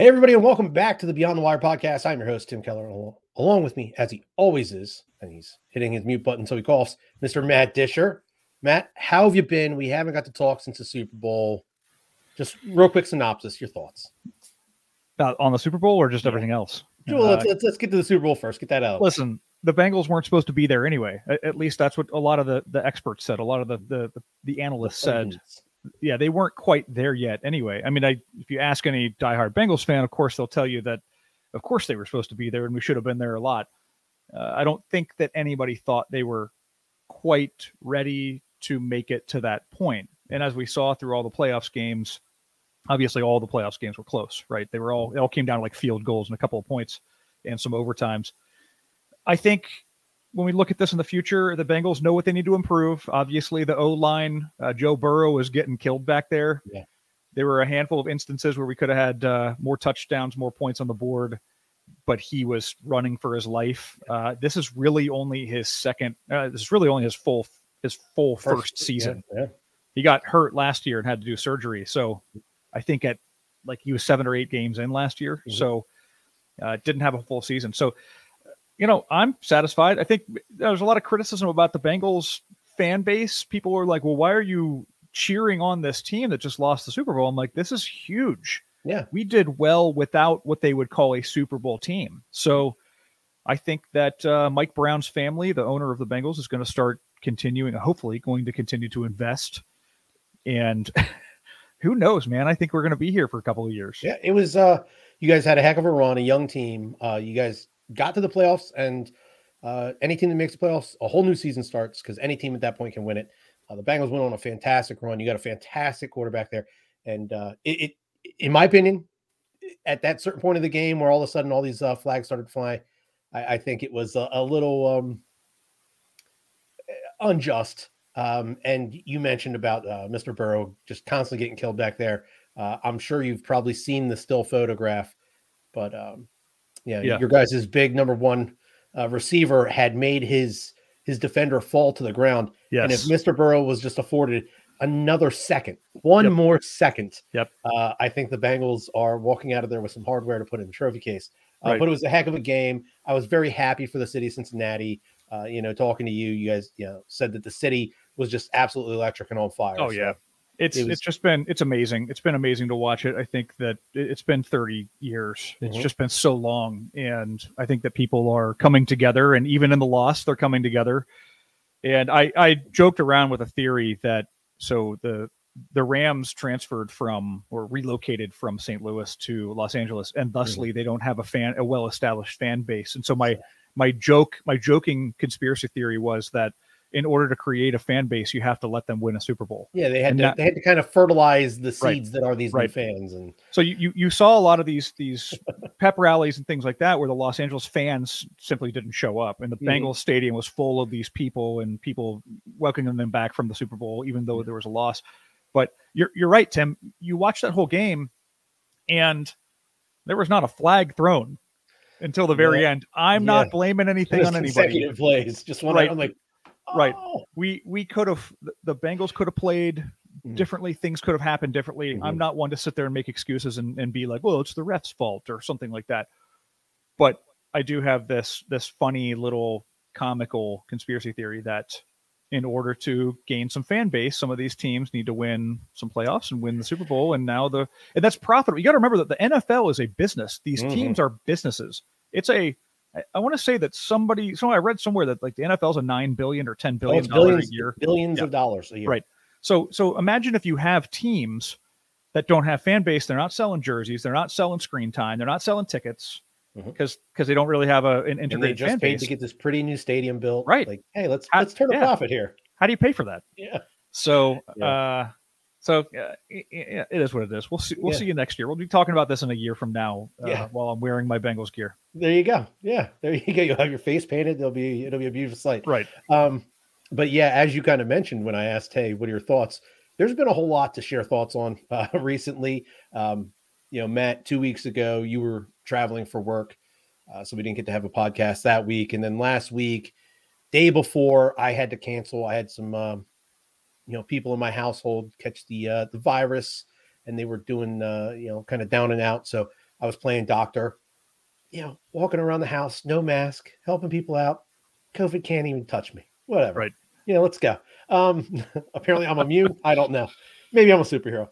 Hey, everybody, and welcome back to the Beyond the Wire podcast. I'm your host, Tim Keller. Along with me, as he always is, and he's hitting his mute button so he coughs, Mr. Matt Disher. Matt, how have you been? We haven't got to talk since the Super Bowl. Just real quick synopsis, your thoughts. About on the Super Bowl or just everything else? Well, let's, uh, let's, let's get to the Super Bowl first. Get that out. Listen, the Bengals weren't supposed to be there anyway. At, at least that's what a lot of the, the experts said. A lot of the the, the, the analysts said yeah, they weren't quite there yet. Anyway, I mean, I if you ask any diehard Bengals fan, of course they'll tell you that, of course they were supposed to be there, and we should have been there a lot. Uh, I don't think that anybody thought they were quite ready to make it to that point. And as we saw through all the playoffs games, obviously all the playoffs games were close, right? They were all it all came down to like field goals and a couple of points and some overtimes. I think when we look at this in the future, the Bengals know what they need to improve. Obviously, the O line, uh, Joe Burrow is getting killed back there. Yeah. There were a handful of instances where we could have had uh, more touchdowns, more points on the board, but he was running for his life. Uh, this is really only his second. Uh, this is really only his full his full first, first season. Yeah, yeah. He got hurt last year and had to do surgery. So I think at like he was seven or eight games in last year. Mm-hmm. So uh, didn't have a full season. So you know, I'm satisfied. I think there's a lot of criticism about the Bengals fan base. People are like, well, why are you cheering on this team that just lost the Super Bowl? I'm like, this is huge. Yeah. We did well without what they would call a Super Bowl team. So I think that uh, Mike Brown's family, the owner of the Bengals, is going to start continuing, hopefully, going to continue to invest. And who knows, man? I think we're going to be here for a couple of years. Yeah. It was, uh, you guys had a heck of a run, a young team. Uh, you guys got to the playoffs, and uh, any team that makes the playoffs, a whole new season starts because any team at that point can win it. Uh, the Bengals went on a fantastic run. You got a fantastic quarterback there, and uh, it, it, in my opinion, at that certain point of the game where all of a sudden all these uh, flags started flying, I, I think it was a, a little um, unjust. Um, and you mentioned about uh, Mr. Burrow just constantly getting killed back there. Uh, I'm sure you've probably seen the still photograph, but um, yeah, yeah. your guys' big number one uh, receiver had made his his defender fall to the ground. Yes. And if Mr. Burrow was just afforded another second, one yep. more second, yep. Uh, I think the Bengals are walking out of there with some hardware to put in the trophy case. Uh, right. But it was a heck of a game. I was very happy for the city of Cincinnati. Uh, you know, talking to you, you guys, you know, said that the city was just absolutely electric and on fire. Oh so yeah, it's it was, it's just been it's amazing. It's been amazing to watch it. I think that it's been 30 years. It's mm-hmm. just been so long, and I think that people are coming together, and even in the loss, they're coming together. And I I joked around with a theory that so the the Rams transferred from or relocated from St. Louis to Los Angeles, and thusly mm-hmm. they don't have a fan a well established fan base. And so my my joke my joking conspiracy theory was that in order to create a fan base, you have to let them win a Super Bowl. Yeah, they had to they had to kind of fertilize the seeds right, that are these right. fans. And so you, you you saw a lot of these these pep rallies and things like that where the Los Angeles fans simply didn't show up, and the mm-hmm. Bengals stadium was full of these people and people welcoming them back from the Super Bowl, even though there was a loss. But you're you're right, Tim. You watch that whole game, and there was not a flag thrown until the very yeah. end. I'm yeah. not blaming anything on anybody. Plays, just one. Right. I'm like, Right. Oh. We we could have the Bengals could have played mm. differently. Things could have happened differently. Mm-hmm. I'm not one to sit there and make excuses and, and be like, well, it's the ref's fault or something like that. But I do have this this funny little comical conspiracy theory that in order to gain some fan base, some of these teams need to win some playoffs and win the Super Bowl. And now the and that's profitable. You got to remember that the NFL is a business. These mm-hmm. teams are businesses. It's a I, I want to say that somebody, so I read somewhere that like the NFL is a nine billion or ten billion oh, dollars a year, billions yeah. of dollars a year. Right. So, so imagine if you have teams that don't have fan base, they're not selling jerseys, they're not selling screen time, they're not selling tickets because mm-hmm. because they don't really have a, an integrated and they just fan paid base. to get this pretty new stadium built. Right. Like, hey, let's how, let's turn a yeah. profit here. How do you pay for that? Yeah. So, yeah. uh, so uh, it, it is what it is. We'll see. We'll yeah. see you next year. We'll be talking about this in a year from now. Uh, yeah. While I'm wearing my Bengals gear. There you go. Yeah. There you go. You'll have your face painted. There'll be it'll be a beautiful sight. Right. Um, but yeah, as you kind of mentioned when I asked, hey, what are your thoughts? There's been a whole lot to share thoughts on uh, recently. Um, you know, Matt, two weeks ago you were traveling for work, uh, so we didn't get to have a podcast that week. And then last week, day before, I had to cancel. I had some um, you know people in my household catch the uh, the virus and they were doing uh, you know kind of down and out so I was playing doctor, you know, walking around the house, no mask, helping people out. COVID can't even touch me. Whatever. Right. Yeah, let's go. Um, apparently I'm immune. I don't know. Maybe I'm a superhero.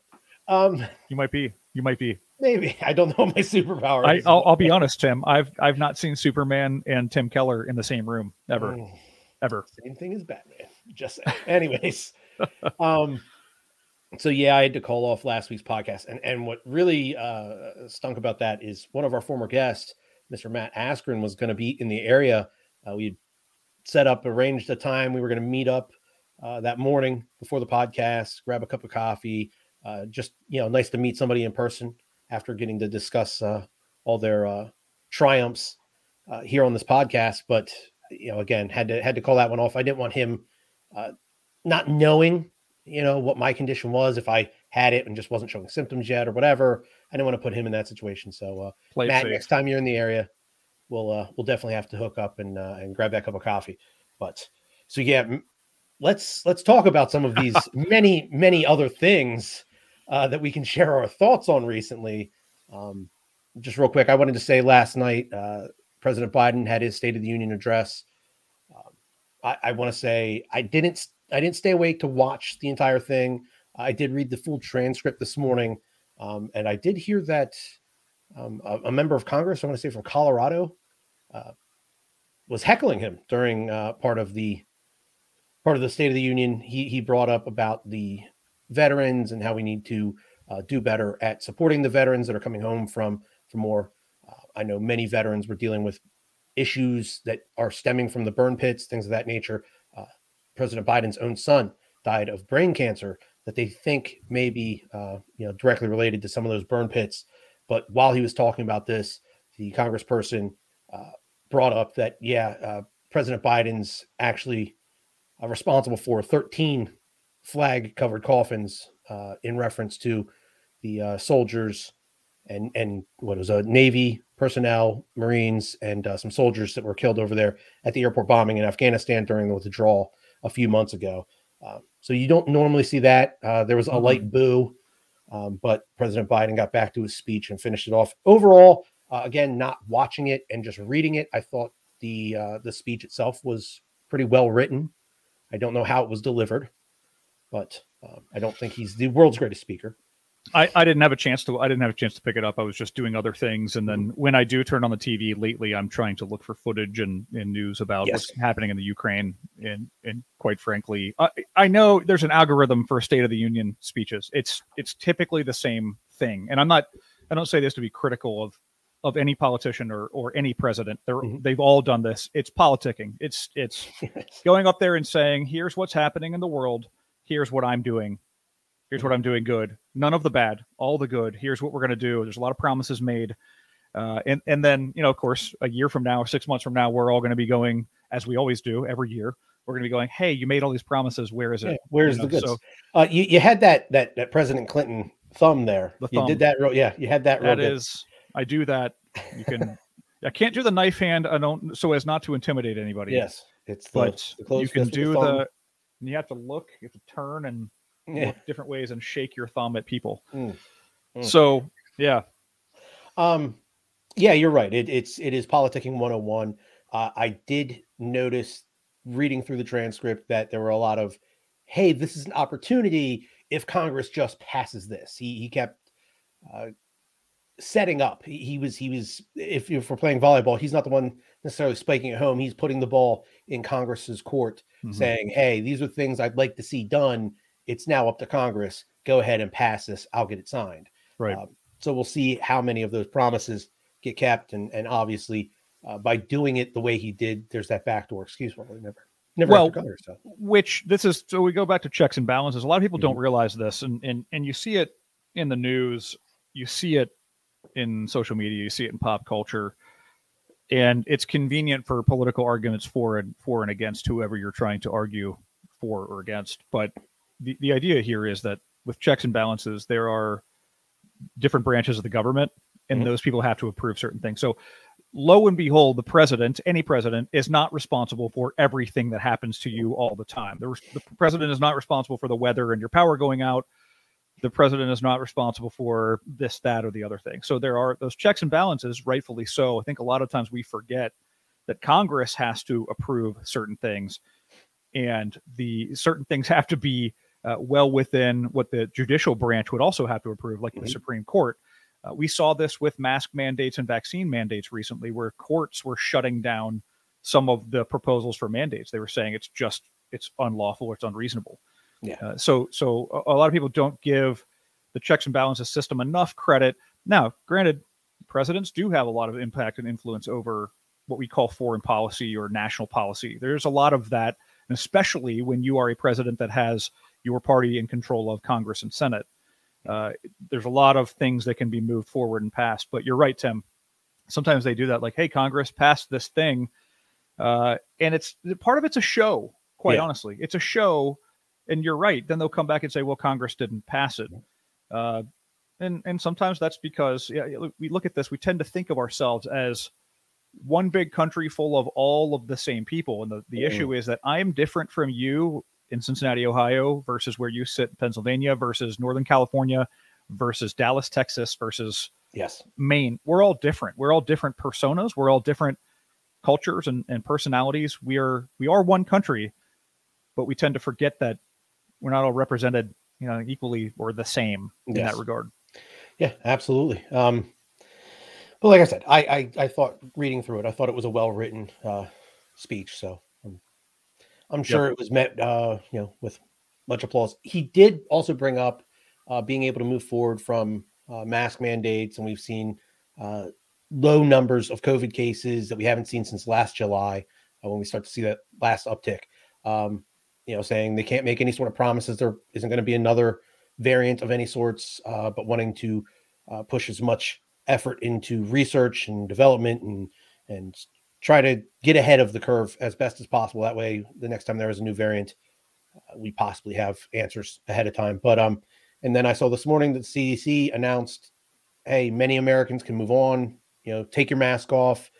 Um, you might be. You might be. Maybe I don't know my superpower. I, I'll, I'll be honest, Tim. I've I've not seen Superman and Tim Keller in the same room ever, mm. ever. Same thing as Batman. Just anyways. um, so yeah, I had to call off last week's podcast, and and what really uh, stunk about that is one of our former guests, Mr. Matt Askren, was going to be in the area. Uh, we set up, arranged a time. We were going to meet up uh, that morning before the podcast, grab a cup of coffee. Uh, just you know, nice to meet somebody in person after getting to discuss uh, all their uh, triumphs here on this podcast. But you know, again, had to had to call that one off. I didn't want him not knowing you know, what my condition was if I had it and just wasn't showing symptoms yet or whatever. I didn't want to put him in that situation. So, uh, Play Matt, safe. next time you're in the area, we'll uh, we'll definitely have to hook up and uh, and grab that cup of coffee. But so yeah, let's let's talk about some of these many many other things uh, that we can share our thoughts on recently. Um, just real quick, I wanted to say last night, uh, President Biden had his State of the Union address. Um, I, I want to say I didn't I didn't stay awake to watch the entire thing. I did read the full transcript this morning, um, and I did hear that um, a, a, member of Congress, I want to say from Colorado, uh, was heckling him during uh, part of the part of the State of the Union. He he brought up about the veterans and how we need to uh, do better at supporting the veterans that are coming home from from war. Uh, I know many veterans were dealing with issues that are stemming from the burn pits, things of that nature. President Biden's own son died of brain cancer that they think may be uh, you know directly related to some of those burn pits. But while he was talking about this, the congressperson uh, brought up that yeah, uh, President Biden's actually uh, responsible for 13 flag covered coffins uh, in reference to the uh, soldiers and and what was a Navy personnel, Marines, and some soldiers that were killed over there at the airport bombing in Afghanistan during the withdrawal a few months ago. Uh, so you don't normally see that. Uh, there was a mm-hmm. light boo, um, but President Biden got back to his speech and finished it off. Overall, uh, again, not watching it and just reading it, I thought the uh, the speech itself was pretty well written. I don't know how it was delivered, but um, I don't think he's the world's greatest speaker. I, I didn't have a chance to I didn't have a chance to pick it up. I was just doing other things, and then when I do turn on the TV lately, I'm trying to look for footage and, and news about yes. what's happening in the Ukraine. And and quite frankly, I, I know there's an algorithm for State of the Union speeches. It's it's typically the same thing, and I'm not I don't say this to be critical of of any politician or or any president. They're mm-hmm. they've all done this. It's politicking. It's it's going up there and saying, "Here's what's happening in the world. Here's what I'm doing." Here's what I'm doing good. None of the bad, all the good. Here's what we're going to do. There's a lot of promises made. Uh, and, and then, you know, of course, a year from now, six months from now, we're all going to be going, as we always do every year. We're going to be going, hey, you made all these promises. Where is it? Yeah, where's you know, the goods? So, uh, you, you had that, that, that President Clinton thumb there. The thumb. You did that. Real, yeah, you had that. That is, I do that. You can, I can't do the knife hand. I don't, so as not to intimidate anybody. Yes. It's the, but the you can do the, the you have to look, you have to turn and yeah. different ways and shake your thumb at people. Mm. Mm. So yeah. Um yeah, you're right. It, it's it is politicking 101. Uh, I did notice reading through the transcript that there were a lot of, hey, this is an opportunity if Congress just passes this. He he kept uh, setting up. He, he, was he was if, if we're playing volleyball, he's not the one necessarily spiking at home. He's putting the ball in Congress's court, mm-hmm. saying, "Hey, these are things I'd like to see done it's now up to Congress. Go ahead and pass this. I'll get it signed. Right. Um, so we'll see how many of those promises get kept, and and obviously uh, by doing it the way he did, there's that backdoor excuse. Well, never. Never well, Congress, so. which this is so we go back to checks and balances. A lot of people mm-hmm. don't realize this, and and and you see it in the news, you see it in social media, you see it in pop culture, and it's convenient for political arguments for and for and against whoever you're trying to argue for or against. But the, the idea here is that with checks and balances, there are different branches of the government, and mm-hmm. those people have to approve certain things. So, lo and behold, the president, any president, is not responsible for everything that happens to you all the time. The, the president is not responsible for the weather and your power going out. the president is not responsible for this, that, or the other thing. So there are those checks and balances, rightfully so. I think a lot of times we forget that Congress has to approve certain things, and the certain things have to be uh, well within what the judicial branch would also have to approve, like mm-hmm. the Supreme Court. Uh, we saw this with mask mandates and vaccine mandates recently, where courts were shutting down some of the proposals for mandates. They were saying it's just it's unlawful, it's unreasonable. Yeah. Uh, so so a, a, lot of people don't give the checks and balances system enough credit. Now, granted, presidents do have a lot of impact and influence over what we call foreign policy or national policy. There's a lot of that, especially when you are a president that has your party in control of Congress and Senate. Uh, there's a lot of things that can be moved forward and passed. But you're right, Tim. Sometimes they do that, like, "Hey, Congress, pass this thing," uh, and it's part of it's a show. Quite yeah. honestly, it's a show. And you're right. Then they'll come back and say, "Well, Congress didn't pass it." Uh, and and sometimes that's because yeah, we look at this. We tend to think of ourselves as one big country full of all of the same people. And the, the mm. issue is that I am different from you in Cincinnati, Ohio, versus where you sit in Pennsylvania, versus Northern California, versus Dallas, Texas, versus yes, Maine. We're all different. We're all different personas. We're all different cultures and, and personalities. We are we are one country, but we tend to forget that we're not all represented, you know, equally or the same in yes. that regard. Yeah, absolutely. Um, but like I said, I, I, I thought reading through it, I thought it was a well written uh, speech. So I'm, sure yep. it was met, uh, you know, with much applause. He did also bring up uh, being able to move forward from uh, mask mandates, and we've seen uh, low numbers of COVID cases that we haven't seen since last July uh, when we start to see that last uptick. Um, you know, saying they can't make any sort of promises there isn't going to be another variant of any sorts, but wanting to push as much effort into research and development and and try to get ahead of the curve as best as possible. That way, the next time there is a new variant, uh, we possibly have answers ahead of time. But um, and then I saw this morning that CDC announced, hey, many Americans can move on. You know, take your mask off,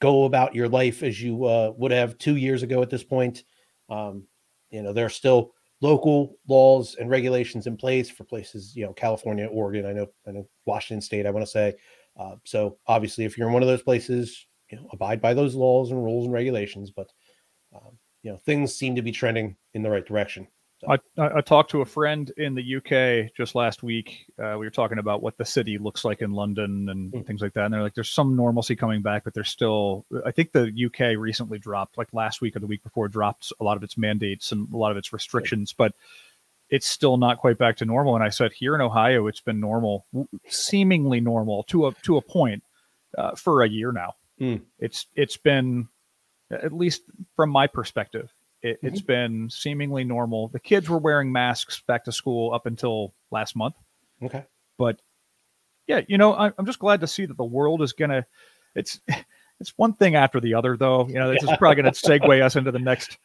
go about your life as you uh, would have two years ago at this point. Um, you know, there are still local laws and regulations in place for places, you know, California, Oregon. I know, I know Washington State. I want to say. Uh, so obviously, if you're in one of those places, you know, abide by those laws and rules and regulations. But um, you know, things seem to be trending in the right direction. So. I, I talked to a friend in the UK just last week. Uh, we were talking about what the city looks like in London and mm. things like that. And they're like, there's some normalcy coming back, but there's still, I think the UK recently dropped, like last week or the week before, dropped a lot of its mandates and a lot of its restrictions, but it's still not quite back to normal. And I said, here in Ohio, it's been normal, seemingly normal to a, to a point uh, for a year now. Mm. It's, it's been, at least from my perspective, it, has mm-hmm. been seemingly normal. The kids were wearing masks back to school up until last month. Okay. But yeah, you know, I'm just glad to see that the world is gonna. It's it's one thing after the other, though. You know, this is probably going to segue us into the next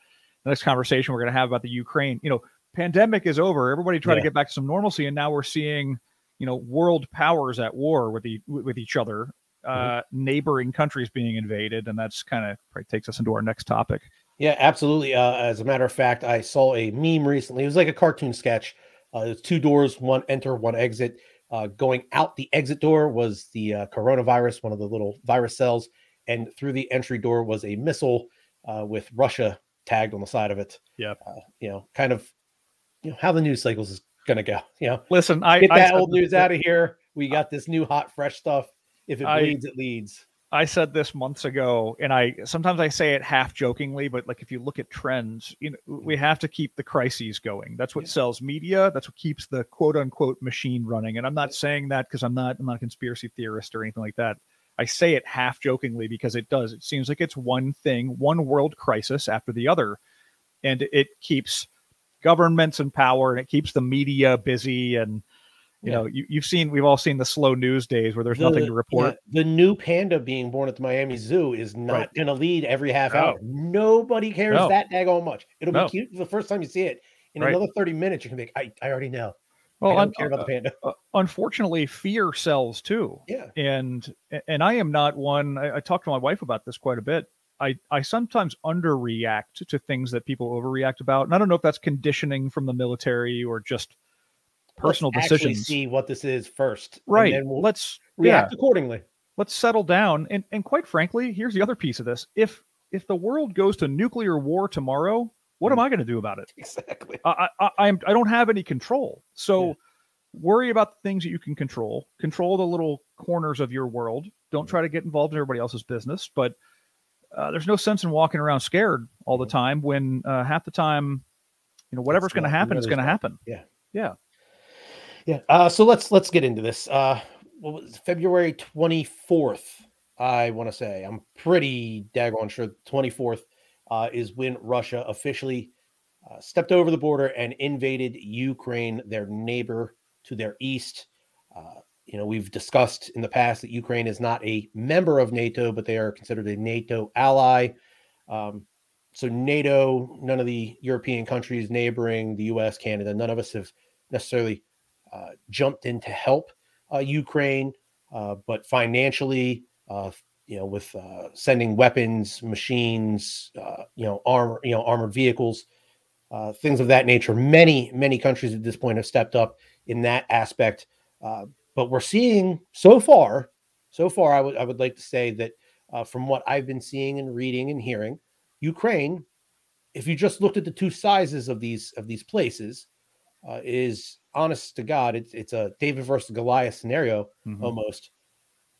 the next conversation we're going to have about the Ukraine. You know, pandemic is over. Everybody tried yeah. to get back to some normalcy, and now we're seeing you know world powers at war with the with each other. Mm-hmm. Uh, neighboring countries being invaded, and that's kind of probably takes us into our next topic. Yeah, absolutely. Uh, as a matter of fact, I saw a meme recently. It was like a cartoon sketch. Uh, it's two doors, one enter, one exit. Uh, going out the exit door was the uh, coronavirus, one of the little virus cells, and through the entry door was a missile uh, with Russia tagged on the side of it. Yeah, uh, you know, kind of, you know, how the news cycles is going to go. You know, listen, I get that I, old news out of here. We got this new hot, fresh stuff. If it bleeds, I, it leads. I said this months ago, and I sometimes I say it half jokingly, but like if you look at trends, you know, we have to keep the crises going. That's what yeah. sells media. That's what keeps the quote unquote machine running. And I'm not saying that because I'm not I'm not a conspiracy theorist or anything like that. I say it half jokingly because it does. It seems like it's one thing, one world crisis after the other, and it keeps governments in power and it keeps the media busy and you yeah. know, you, you've seen, we've all seen the slow news days where there's the, nothing to report. Yeah, the new panda being born at the Miami Zoo is not right. going to lead every half no. hour. Nobody cares no. that daggone much. It'll no. be cute the first time you see it. In right. another 30 minutes, you can be I, I already know. Well, I don't un- care about the panda. Uh, unfortunately, fear sells too. Yeah. And and I am not one. I, I talk to my wife about this quite a bit. I, I sometimes underreact to things that people overreact about. And I don't know if that's conditioning from the military or just personal let's decisions. See what this is first, right? we'll let's react yeah. accordingly. Let's settle down. And and quite frankly, here's the other piece of this: if if the world goes to nuclear war tomorrow, what am Mm. I going to do about it? Exactly. I I I'm, I don't have any control. So. Yeah. Worry about the things that you can control. Control the little corners of your world. Don't try to get involved in everybody else's business. But uh, there's no sense in walking around scared all the time when uh, half the time, you know, whatever's going to happen is going to happen. Yeah, yeah, yeah. Uh, so let's let's get into this. Uh, February 24th? I want to say I'm pretty daggone sure 24th uh, is when Russia officially uh, stepped over the border and invaded Ukraine, their neighbor to their east. Uh, you know, we've discussed in the past that Ukraine is not a member of NATO, but they are considered a NATO ally. Um, so, NATO, none of the European countries neighboring the US, Canada, none of us have necessarily jumped in to help uh, Ukraine, uh, but financially, uh, you know, with uh, sending weapons, machines, uh, you know, armor, you know, armored vehicles, things of that nature. Many, many countries at this point have stepped up in that aspect. Uh, but we're seeing so far, so far, I would I would like to say that uh, from what I've been seeing and reading and hearing, Ukraine, if you just looked at the two sizes of these of these places, uh, is honest to God, it's it's a David versus Goliath scenario mm-hmm. almost.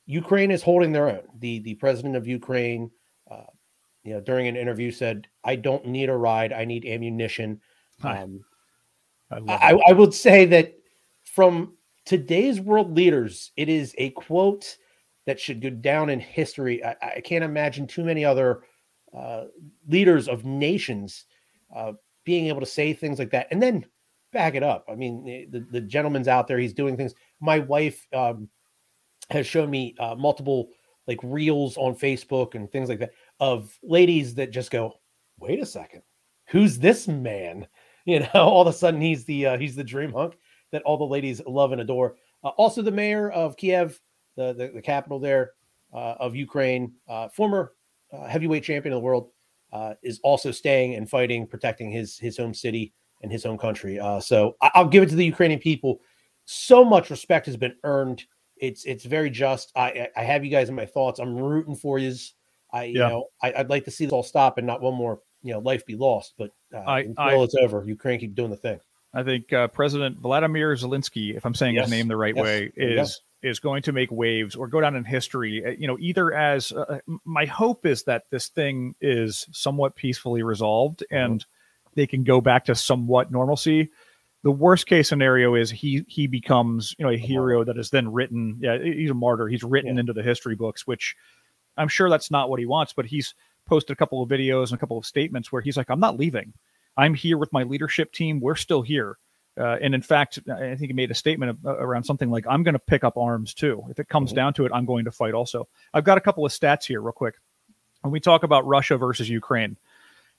Ukraine is holding their own. The the president of Ukraine, uh, you know, during an interview said, "I don't need a ride. I need ammunition." Um, I, I, I would say that from today's world leaders, it is a quote that should go down in history. I, I can't imagine too many other uh, leaders of nations uh, being able to say things like that and then back it up. I mean, the, the gentleman's out there, he's doing things. My wife um, has shown me uh, multiple like reels on Facebook and things like that of ladies that just go, wait a second, who's this man? You know, all of a sudden he's the uh, he's the dream hunk that all the ladies love and adore. Uh, also, the mayor of Kiev, the the, the capital there uh, of Ukraine, uh, former uh, heavyweight champion of the world, uh, is also staying and fighting, protecting his his home city and his own country. Uh, so I, will give it to the Ukrainian people. So much respect has been earned. It's it's very just. I I have you guys in my thoughts. I'm rooting for you. I you yeah. know I, would like to see this all stop and not one more you know life be lost. But I, until I, it's over, Ukraine keep doing the thing. I think uh, President Vladimir Zelensky, if I'm saying yes. his name the right yes. way, is is going to make waves or go down in history. Uh, you know, either as uh, uh my hope is that this thing is somewhat peacefully resolved mm-hmm. and they can go back to somewhat normalcy. The worst case scenario is he he becomes you know a hero that is then written. Yeah, he's a martyr. He's written yeah. into the history books, which I'm sure that's not what he wants. But he's posted a couple of videos and a couple of statements where he's like, "I'm not leaving." I'm here with my leadership team. We're still here. Uh, and in fact, I think he made a statement around something like, I'm going to pick up arms too. If it comes mm-hmm. down to it, I'm going to fight also. I've got a couple of stats here, real quick. When we talk about Russia versus Ukraine,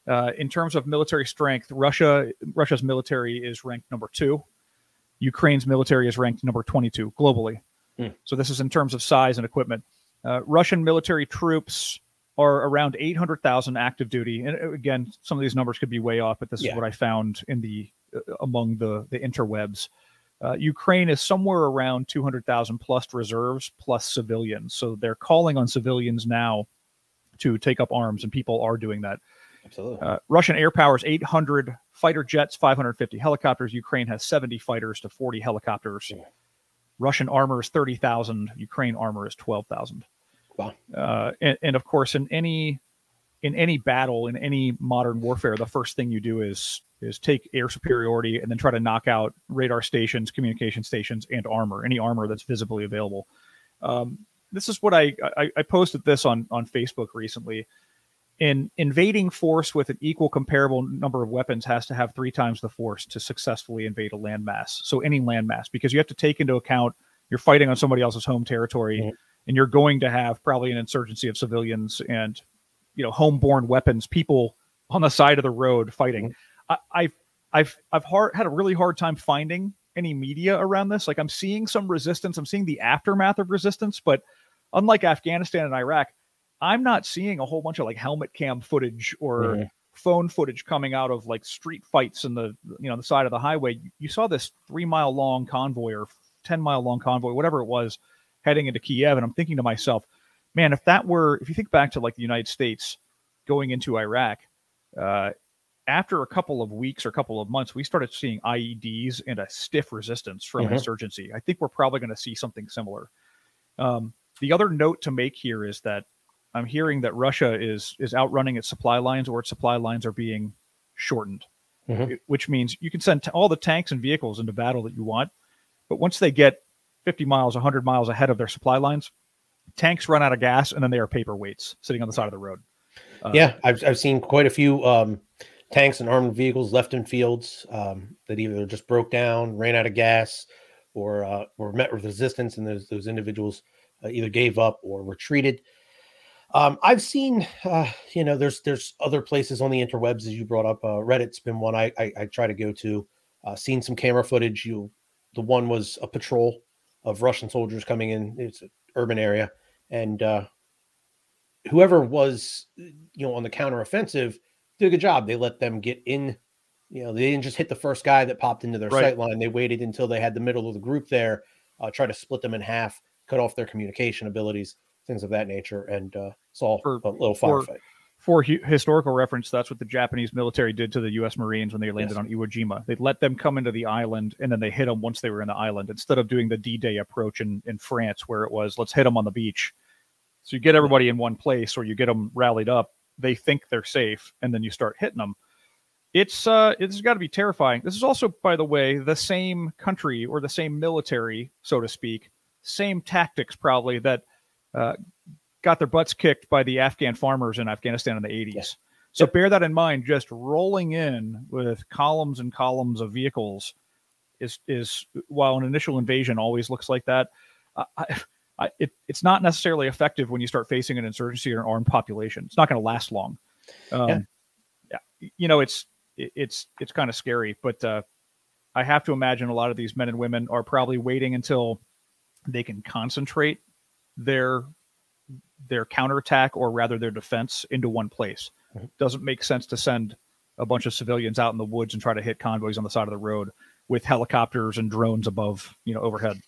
uh, in terms of military strength, Russia Russia's military is ranked number two. Ukraine's military is ranked number 22 globally. Mm. So this is in terms of size and equipment. Uh, Russian military troops are around 800,000 active duty. And uh, again, some of these numbers could be way off, but this yeah. is what I found in the uh, among the the interwebs. Uh, Ukraine is somewhere around 200,000 plus reserves plus civilians. So they're calling on civilians now to take up arms, and people are doing that. Absolutely. Uh, Russian air power is 800 fighter jets, 550 helicopters. Ukraine has 70 fighters to 40 helicopters. Yeah. Russian armor is 30,000. Ukraine armor is 12,000. Wow. Uh, and, and, of course, in any in any battle, in any modern warfare, the first thing you do is is take air superiority and then try to knock out radar stations, communication stations, and armor, any armor that's visibly available. Um, this is what I, I, I posted this on on Facebook recently. An invading force with an equal comparable number of weapons has to have three times the force to successfully invade a landmass. So any landmass, because you have to take into account you're fighting on somebody else's home territory. Mm-hmm and you're going to have probably an insurgency of civilians and you know homeborn weapons, people on the side of the road fighting. Mm-hmm. I, have I've I've hard, had a really hard time finding any media around this. Like I'm seeing some resistance, I'm seeing the aftermath of resistance, but unlike Afghanistan and Iraq, I'm not seeing a whole bunch of like helmet cam footage or mm-hmm. phone footage coming out of like street fights in the you know the side of the highway. You saw this three mile long convoy or ten mile long convoy, whatever it was, heading into Kiev, and I'm thinking to myself, man, if that were if you think back to like the United States going into Iraq. Uh, after a couple of weeks or a couple of months, we started seeing IEDs and a stiff resistance from mm-hmm. insurgency. I think we're probably going to see something similar. Um, the other note to make here is that I'm hearing that Russia is is outrunning its supply lines, or its supply lines are being shortened, mm-hmm. which means you can send t- all the tanks and vehicles into battle that you want, but once they get 50 miles, 100 miles ahead of their supply lines, tanks run out of gas, and then they are paperweights sitting on the side of the road. Uh, yeah, I've I've seen quite a few um, tanks and armored vehicles left in fields um, that either just broke down, ran out of gas, or uh, were met with resistance, and those those individuals uh, either gave up or retreated. Um, I've seen, uh, you know, there's there's other places on the interwebs as you brought up. Uh, Reddit's been one I, I, I try to go to. Uh, seen some camera footage. You, the one was a patrol of Russian soldiers coming in. It's an urban area, and uh, whoever was, you know, on the counteroffensive did a good job. They let them get in. You know, they didn't just hit the first guy that popped into their right. sight line. They waited until they had the middle of the group there, uh, try to split them in half, cut off their communication abilities things of that nature, and uh, saw for, a little firefight. For, for historical reference, that's what the Japanese military did to the U.S. Marines when they landed yes. on Iwo Jima. They let them come into the island, and then they hit them once they were in the island, instead of doing the D-Day approach in, in France, where it was let's hit them on the beach. So you get everybody in one place, or you get them rallied up. They think they're safe, and then you start hitting them. It's uh, it's got to be terrifying. This is also, by the way, the same country or the same military, so to speak, same tactics probably that uh, got their butts kicked by the Afghan farmers in Afghanistan in the 80s. Yeah. So bear that in mind. Just rolling in with columns and columns of vehicles is is while an initial invasion always looks like that. I, I, it, it's not necessarily effective when you start facing an insurgency or an armed population. It's not going to last long. Um, yeah. yeah. you know, it's it, it's it's kind of scary, but uh, I have to imagine a lot of these men and women are probably waiting until they can concentrate their their counterattack or rather their defense into one place. Mm-hmm. Doesn't make sense to send a bunch of civilians out in the woods and try to hit convoys on the side of the road with helicopters and drones above, you know, overhead.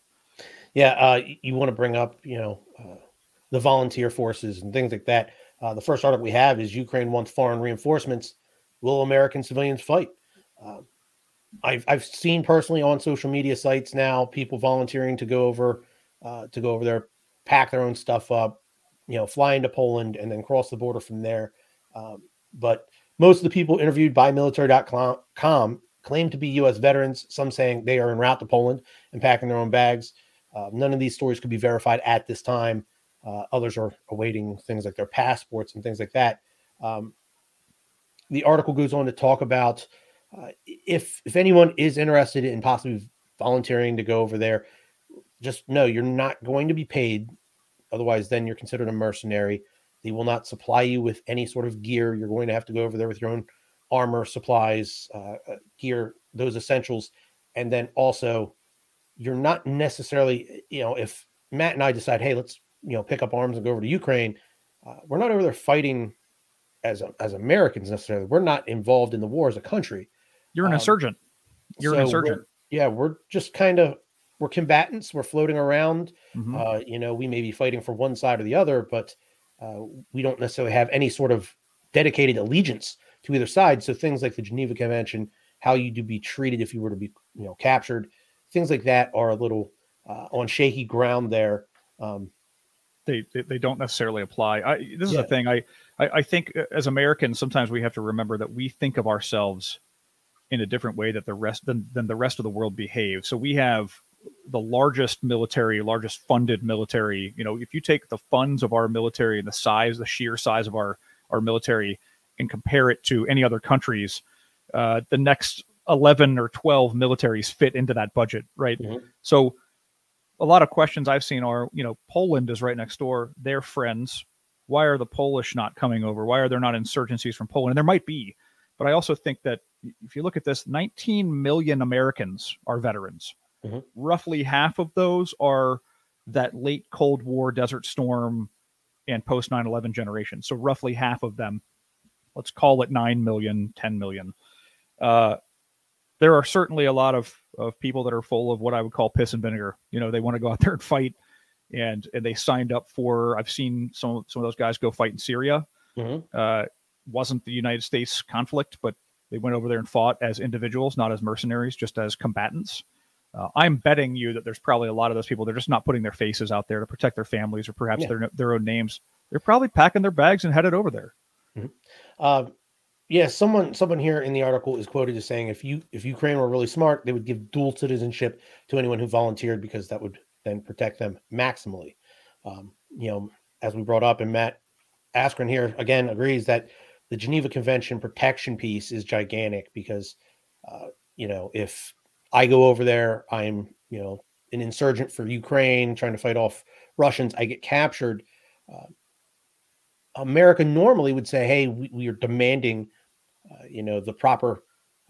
Yeah, uh, you want to bring up, you know, uh, the volunteer forces and things like that. Uh, the first article we have is Ukraine wants foreign reinforcements. Will American civilians fight? Uh, I've I've seen personally on social media sites now people volunteering to go over uh, to go over there pack their own stuff up, you know, fly into Poland and then cross the border from there. Um, but most of the people interviewed by military.com claim to be U.S. veterans, some saying they are en route to Poland and packing their own bags. Uh, none of these stories could be verified at this time. Uh, others are awaiting things like their passports and things like that. Um, the article goes on to talk about uh, if if anyone is interested in possibly volunteering to go over there, just know you're not going to be paid. Otherwise, then you're considered a mercenary. They will not supply you with any sort of gear. You're going to have to go over there with your own armor, supplies, uh, uh gear, those essentials. And then also, you're not necessarily, you know, if Matt and I decide, hey, let's, you know, pick up arms and go over to Ukraine, uh, we're not over there fighting as as Americans necessarily. We're not involved in the war as a country. You're an um, insurgent. You're so an insurgent. We're, yeah, we're just kind of we're combatants. We're floating around. Mm-hmm. Uh, you know, we may be fighting for one side or the other, but uh, we don't necessarily have any sort of dedicated allegiance to either side. So things like the Geneva Convention, how you do be treated if you were to be, you know, captured, things like that are a little uh, on shaky ground there. Um, they, they, they don't necessarily apply. I, this is yeah. the thing. I, I I think uh, as Americans, sometimes we have to remember that we think of ourselves in a different way that the rest than, than the rest of the world behaves. So we have the largest military, largest funded military. You know, if you take the funds of our military and the size, the sheer size of our our military, and compare it to any other countries, uh, the next eleven or twelve militaries fit into that budget, right? Mm-hmm. So, a lot of questions I've seen are, you know, Poland is right next door; they're friends. Why are the Polish not coming over? Why are there not insurgencies from Poland? And there might be, but I also think that if you look at this, 19 million Americans are veterans. Mm-hmm. Roughly half of those are that late Cold War Desert Storm and post 9 11 generation. So roughly half of them let's call it 9 million, 10 million. Uh, there are certainly a lot of, of people that are full of what I would call piss and vinegar. You know, they want to go out there and fight and, and they signed up for, I've seen some, some of those guys go fight in Syria. Mm-hmm. Uh, wasn't the United States conflict, but they went over there and fought as individuals, not as mercenaries, just as combatants. Uh, I'm betting you that there's probably a lot of those people. They're just not putting their faces out there to protect their families or perhaps yeah. their their own names. They're probably packing their bags and headed over there. Mm-hmm. Uh, yeah, someone someone here in the article is quoted as saying if you if Ukraine were really smart, they would give dual citizenship to anyone who volunteered because that would then protect them maximally. Um, you know, as we brought up, and Matt Askren here again agrees that the Geneva Convention protection piece is gigantic because, uh, you know, if I go over there, I'm, you know, an insurgent for Ukraine trying to fight off Russians, I get captured. Uh, America normally would say, hey, we, we are demanding, uh, you know, the proper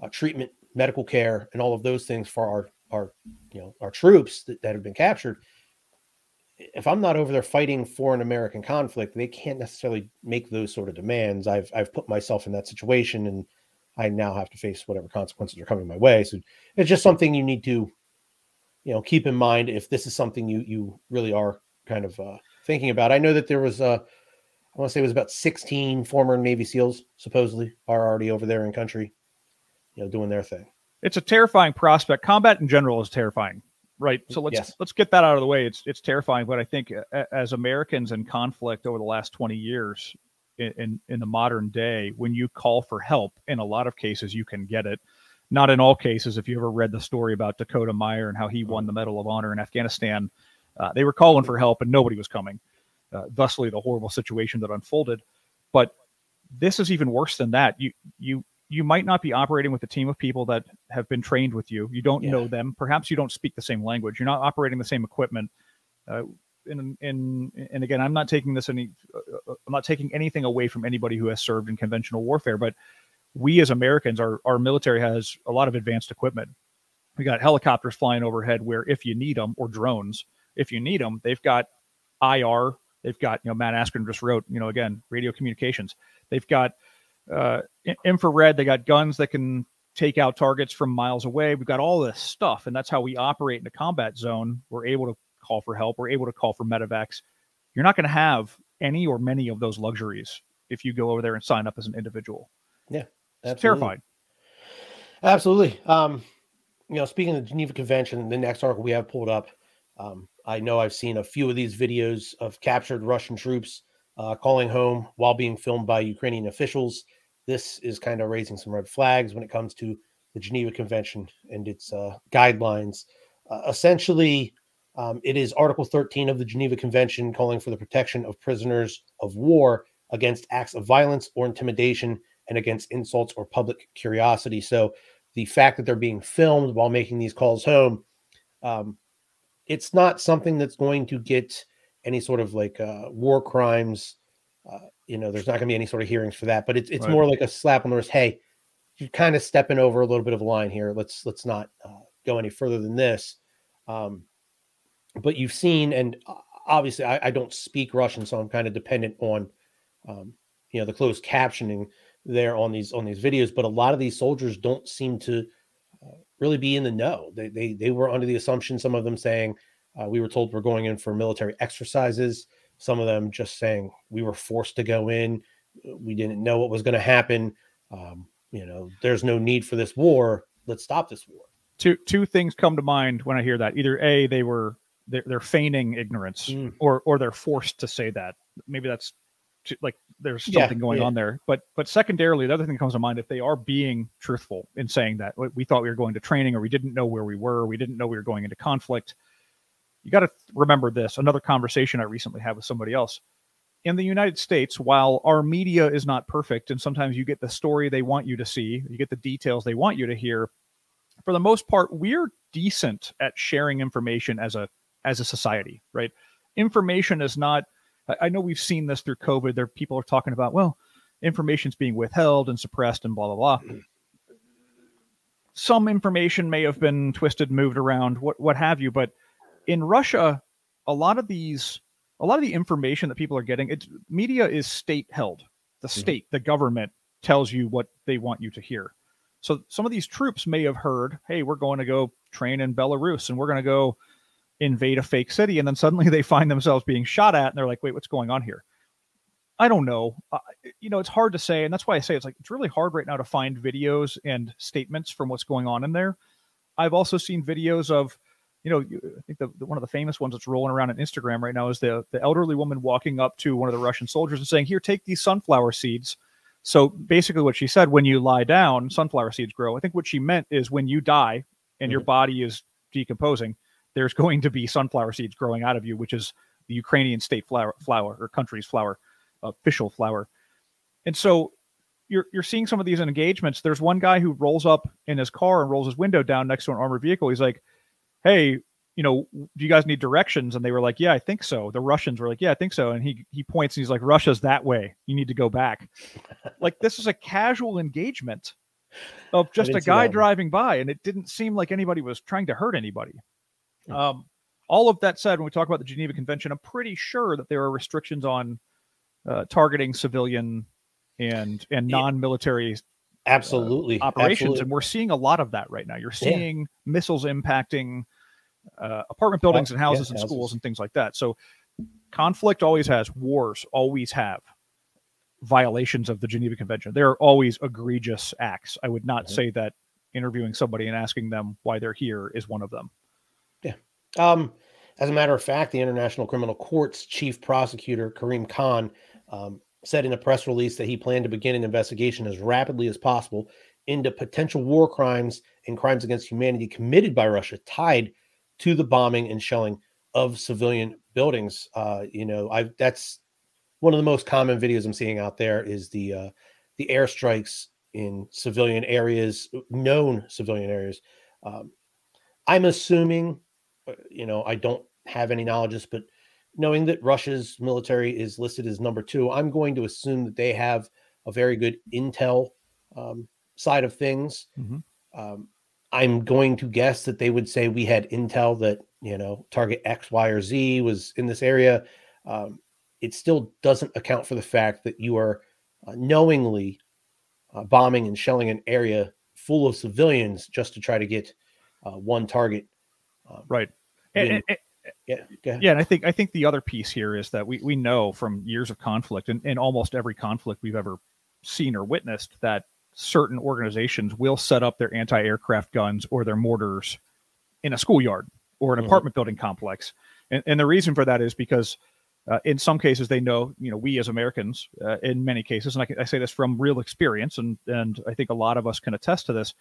uh, treatment, medical care, and all of those things for our, our, you know, our troops that, that have been captured if I'm not over there fighting for an American conflict, they can't necessarily make those sort of demands. I've I've put myself in that situation, and I now have to face whatever consequences are coming my way. So it's just something you need to, you know, keep in mind if this is something you you really are kind of uh, thinking about. I know that there was uh, I want to say it was about 16 former Navy SEALs supposedly are already over there in country, you know, doing their thing. It's a terrifying prospect. Combat in general is terrifying right so let's yes. let's get that out of the way it's it's terrifying but i think as americans in conflict over the last 20 years in, in, the modern day when you call for help in a lot of cases you can get it not in all cases if you ever read the story about dakota meyer and how he won the medal of honor in afghanistan uh, they were calling for help and nobody was coming uh, thusly the horrible situation that unfolded but this is even worse than that you you you might not be operating with a team of people that have been trained with you. You don't yeah. know them. Perhaps you don't speak the same language. You're not operating the same equipment. Uh, and, and and again, I'm not taking this any. Uh, uh, I'm not taking anything away from anybody who has served in conventional warfare. But we as Americans, our our military has a lot of advanced equipment. We got helicopters flying overhead where if you need them, or drones, if you need them, they've got IR. They've got you know Matt Askren just wrote you know again radio communications. They've got uh, infrared. They got guns that can take out targets from miles away. We've got all this stuff, and that's how we operate in a combat zone. We're able to call for help. We're able to call for medevacs. You're not going to have any or many of those luxuries if you go over there and sign up as an individual. Yeah, it's terrifying. Absolutely. Um, you know, speaking of the Geneva Convention, the next article we have pulled up, um, I know I've seen a few of these videos of captured Russian troops uh, calling home while being filmed by Ukrainian officials this is kind of raising some red flags when it comes to the Geneva Convention and its uh, guidelines. Uh, essentially, um, it is Article 13 of the Geneva Convention calling for the protection of prisoners of war against acts of violence or intimidation and against insults or public curiosity. So, the fact that they're being filmed while making these calls home, um, it's not something that's going to get any sort of like uh, war crimes uh, you know, there's not going to be any sort of hearings for that, but it's it's right. more like a slap on the wrist. Hey, you're kind of stepping over a little bit of a line here. Let's let's not uh, go any further than this. Um, but you've seen, and uh, obviously, I, I, don't speak Russian, so I'm kind of dependent on, um, you know, the closed captioning there on these on these videos. But a lot of these soldiers don't seem to uh, really be in the know. They they they were under the assumption, some of them saying, uh, we were told we're going in for military exercises some of them just saying we were forced to go in we didn't know what was going to happen um, you know there's no need for this war let's stop this war two two things come to mind when i hear that either a they were they're, they're feigning ignorance mm. or or they're forced to say that maybe that's too, like there's something yeah, going yeah. on there but but secondarily the other thing that comes to mind if they are being truthful in saying that we thought we were going to training or we didn't know where we were we didn't know we were going into conflict you got to remember this another conversation I recently had with somebody else. In the United States, while our media is not perfect, and sometimes you get the story they want you to see, you get the details they want you to hear, for the most part, we're decent at sharing information as a as a society, right? Information is not I know we've seen this through COVID. There people are talking about, well, information's being withheld and suppressed and blah blah blah. Some information may have been twisted, moved around, what what have you, but in Russia, a lot of these, a lot of the information that people are getting, it's media is state held. The mm-hmm. state, mm-hmm. the government tells you what they want you to hear. So some of these troops may have heard, "Hey, we're going to go train in Belarus, and we're going to go invade a fake city," and then suddenly they find themselves being shot at, and they're like, "Wait, what's going on here?" I don't know. Uh, you know, it's hard to say, and that's why I say it's like it's really hard right now to find videos and statements from what's going on in there. I've also seen videos of, you know, I think the, the, one of the famous ones that's rolling around on Instagram right now is the the elderly woman walking up to one of the Russian soldiers and saying, "Here, take these sunflower seeds." So basically, what she said, when you lie down, sunflower seeds grow. I think what she meant is when you die and mm-hmm. your body is decomposing, there's going to be sunflower seeds growing out of you, which is the Ukrainian state flower, flower or country's flower official flower. And so you're you're seeing some of these engagements. There's one guy who rolls up in his car and rolls his window down next to an armored vehicle. He's like, "Hey, you know, do you guys need directions?" And they were like, "Yeah, I think so." The Russians were like, "Yeah, I think so." And he he points and he's like, "Russia's that way. You need to go back." like this is a casual engagement of just a guy driving by, and it didn't seem like anybody was trying to hurt anybody. Um, all of that said, when we talk about the Geneva Convention, I'm pretty sure that there are restrictions on uh, targeting civilian and and non-military uh, absolutely uh, operations absolutely. and we're seeing a lot of that right now you're seeing yeah. missiles impacting uh, apartment buildings and houses yeah, and houses. schools and things like that so conflict always has wars always have violations of the geneva convention there are always egregious acts i would not mm-hmm. say that interviewing somebody and asking them why they're here is one of them um as a matter of fact the international criminal court's chief prosecutor karim khan um, said in a press release that he planned to begin an investigation as rapidly as possible into potential war crimes and crimes against humanity committed by Russia tied to the bombing and shelling of civilian buildings. Uh, you know, I that's one of the most common videos I'm seeing out there is the uh, the airstrikes in civilian areas, known civilian areas. Um, I'm assuming, you know, I don't have any knowledge, but knowing that Russia's military is listed as number two, I'm going to assume that they have a very good intel um, side of things. Mm-hmm. Um, I'm going to guess that they would say we had intel that you know target X, Y, or Z was in this area. Um, it still doesn't account for the fact that you are uh, knowingly uh, bombing and shelling an area full of civilians just to try to get uh, one target. Um, right. And, and, yeah, yeah, and I think I think the other piece here is that we we know from years of conflict and, in almost every conflict we've ever seen or witnessed that certain organizations will set up their anti-aircraft guns or their mortars in a schoolyard or an mm-hmm. apartment building complex, and, and the reason for that is because uh, in some cases they know you know we as Americans uh, in many cases, and I, I say this from real experience, and and I think a lot of us can attest to this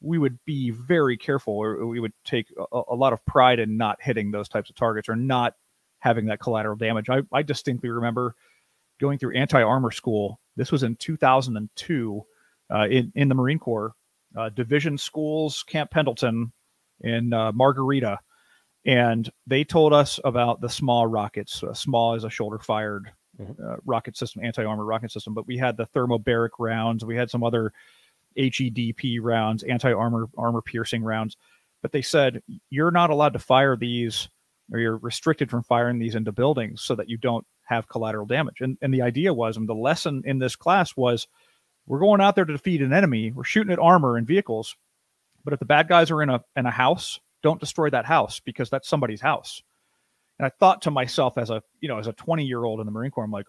we would be very careful or we would take a, a, lot of pride in not hitting those types of targets or not having that collateral damage. I, I distinctly remember going through anti armor school. This was in 2002 uh, in, in the Marine Corps, uh, Division Schools, Camp Pendleton in uh, Margarita. And they told us about the small rockets. Uh, SMAW is a shoulder fired mm-hmm. Uh, rocket system, anti armor rocket system. But we had the thermobaric rounds, we had some other HEDP rounds, anti armor armor piercing rounds. But they said you're not allowed to fire these, or you're restricted from firing these into buildings so that you don't have collateral damage. And and the idea was, and the lesson in this class was, we're going out there to defeat an enemy. We're shooting at armor and vehicles, but if the bad guys are in a in a house, don't destroy that house because that's somebody's house. And I thought to myself as a you know as a 20 year old in the Marine Corps, I'm like,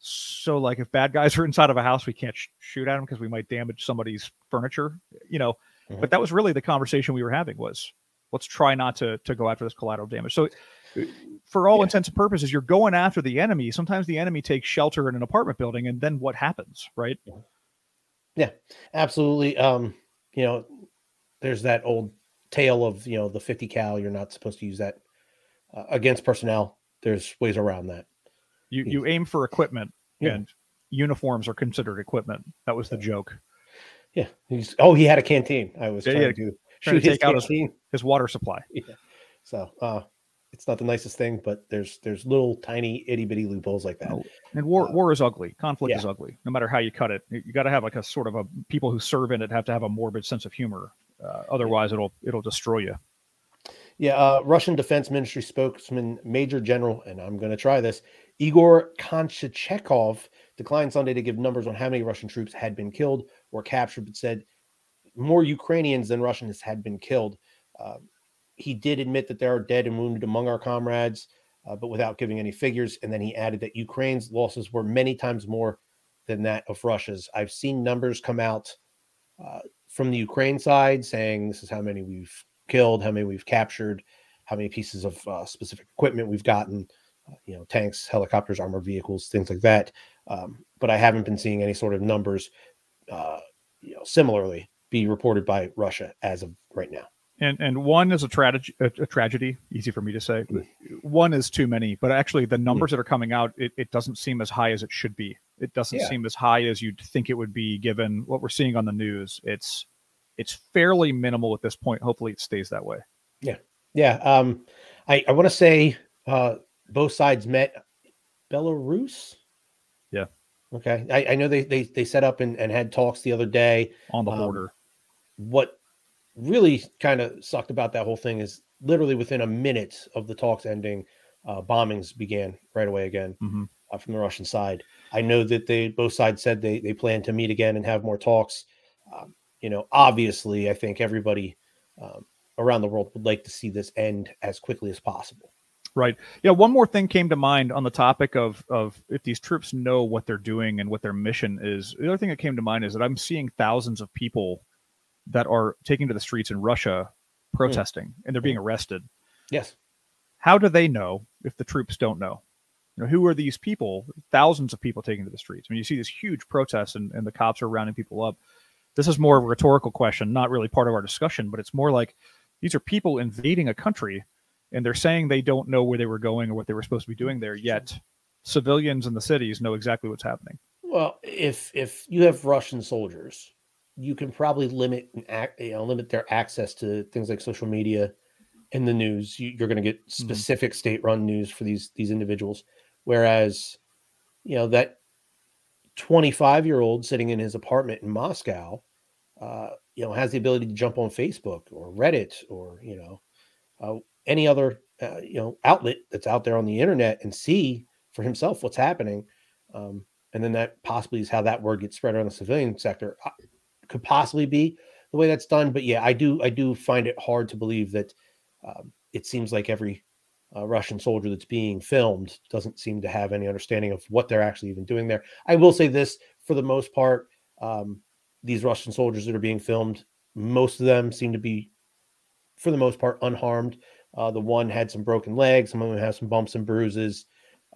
so like if bad guys are inside of a house we can't sh- shoot at them because we might damage somebody's furniture you know? Mm-hmm. but that was really the conversation we were having was let's try not to to go after this collateral damage. So for all yeah. intents and purposes you're going after the enemy. Sometimes the enemy takes shelter in an apartment building and then what happens right? Yeah absolutely. Um you know there's that old tale of you know the 50 cal you're not supposed to use that uh, against personnel. There's ways around that you you aim for equipment, yeah. and uniforms are considered equipment. That was the joke. Yeah. He's, oh, he had a canteen. I was yeah, trying to trying to take out his, his, water supply. Yeah. So uh, it's not the nicest thing, but there's there's little tiny itty bitty loopholes like that. And war uh, war is ugly. Conflict yeah. is ugly. No matter how you cut it, you got to have like a sort of a people who serve in it have to have a morbid sense of humor. Uh, otherwise, it'll it'll destroy you. Yeah, uh, Russian Defense Ministry spokesman Major General, and I'm going to try this, Igor Konchachekov declined Sunday to give numbers on how many Russian troops had been killed or captured, but said more Ukrainians than Russians had been killed. Uh, he did admit that there are dead and wounded among our comrades, uh, but without giving any figures. And then he added that Ukraine's losses were many times more than that of Russia's. I've seen numbers come out uh, from the Ukraine side saying this is how many we've killed, how many we've captured, how many pieces of uh, specific equipment we've gotten, you know, tanks, helicopters, armored vehicles, things like that. Um, but I haven't been seeing any sort of numbers, uh, you know, similarly be reported by Russia as of right now. And and one is a tragedy, a, a, tragedy. Easy for me to say. Mm. One is too many, but actually the numbers mm. that are coming out, it, it doesn't seem as high as it should be. It doesn't yeah. seem as high as you'd think it would be, given what we're seeing on the news. It's it's fairly minimal at this point. Hopefully, it stays that way. Yeah, yeah. Um, I I want to say uh, both sides met Belarus. Yeah. Okay. I, I know they, they they set up and, and had talks the other day on the um, border. Um, what really kind of sucked about that whole thing is literally within a minute of the talks ending, uh, bombings began right away again mm-hmm. uh, from the Russian side. I know that they both sides said they they plan to meet again and have more talks. Um, you know, obviously, I think everybody um, around the world would like to see this end as quickly as possible. Right. Yeah. One more thing came to mind on the topic of of if these troops know what they're doing and what their mission is. The other thing that came to mind is that I'm seeing thousands of people that are taking to the streets in Russia protesting mm. and they're being arrested. Yes. How do they know if the troops don't know? You know, who are these people? Thousands of people taking to the streets. I mean, you see this huge protest and, and the cops are rounding people up. This is more of a rhetorical question, not really part of our discussion, but it's more like these are people invading a country and they're saying they don't know where they were going or what they were supposed to be doing there, yet civilians in the cities know exactly what's happening. Well, if if you have Russian soldiers you can probably limit you know limit their access to things like social media and the news. You, are going to get mm-hmm. specific mm-hmm. state-run news for these these individuals, whereas you know that 25 year old sitting in his apartment in Moscow, uh, you know, has the ability to jump on Facebook or Reddit or you know uh, any other uh, you know outlet that's out there on the internet and see for himself what's happening. Um, and then that possibly is how that word gets spread around the civilian sector could possibly be the way that's done. But yeah, I do I do find it hard to believe that um, it seems like every uh, Russian soldier that's being filmed doesn't seem to have any understanding of what they're actually even doing there. I will say this for the most part, um, these Russian soldiers that are being filmed, most of them seem to be, for the most part, unharmed. Uh, the one had some broken legs, some of them have some bumps and bruises,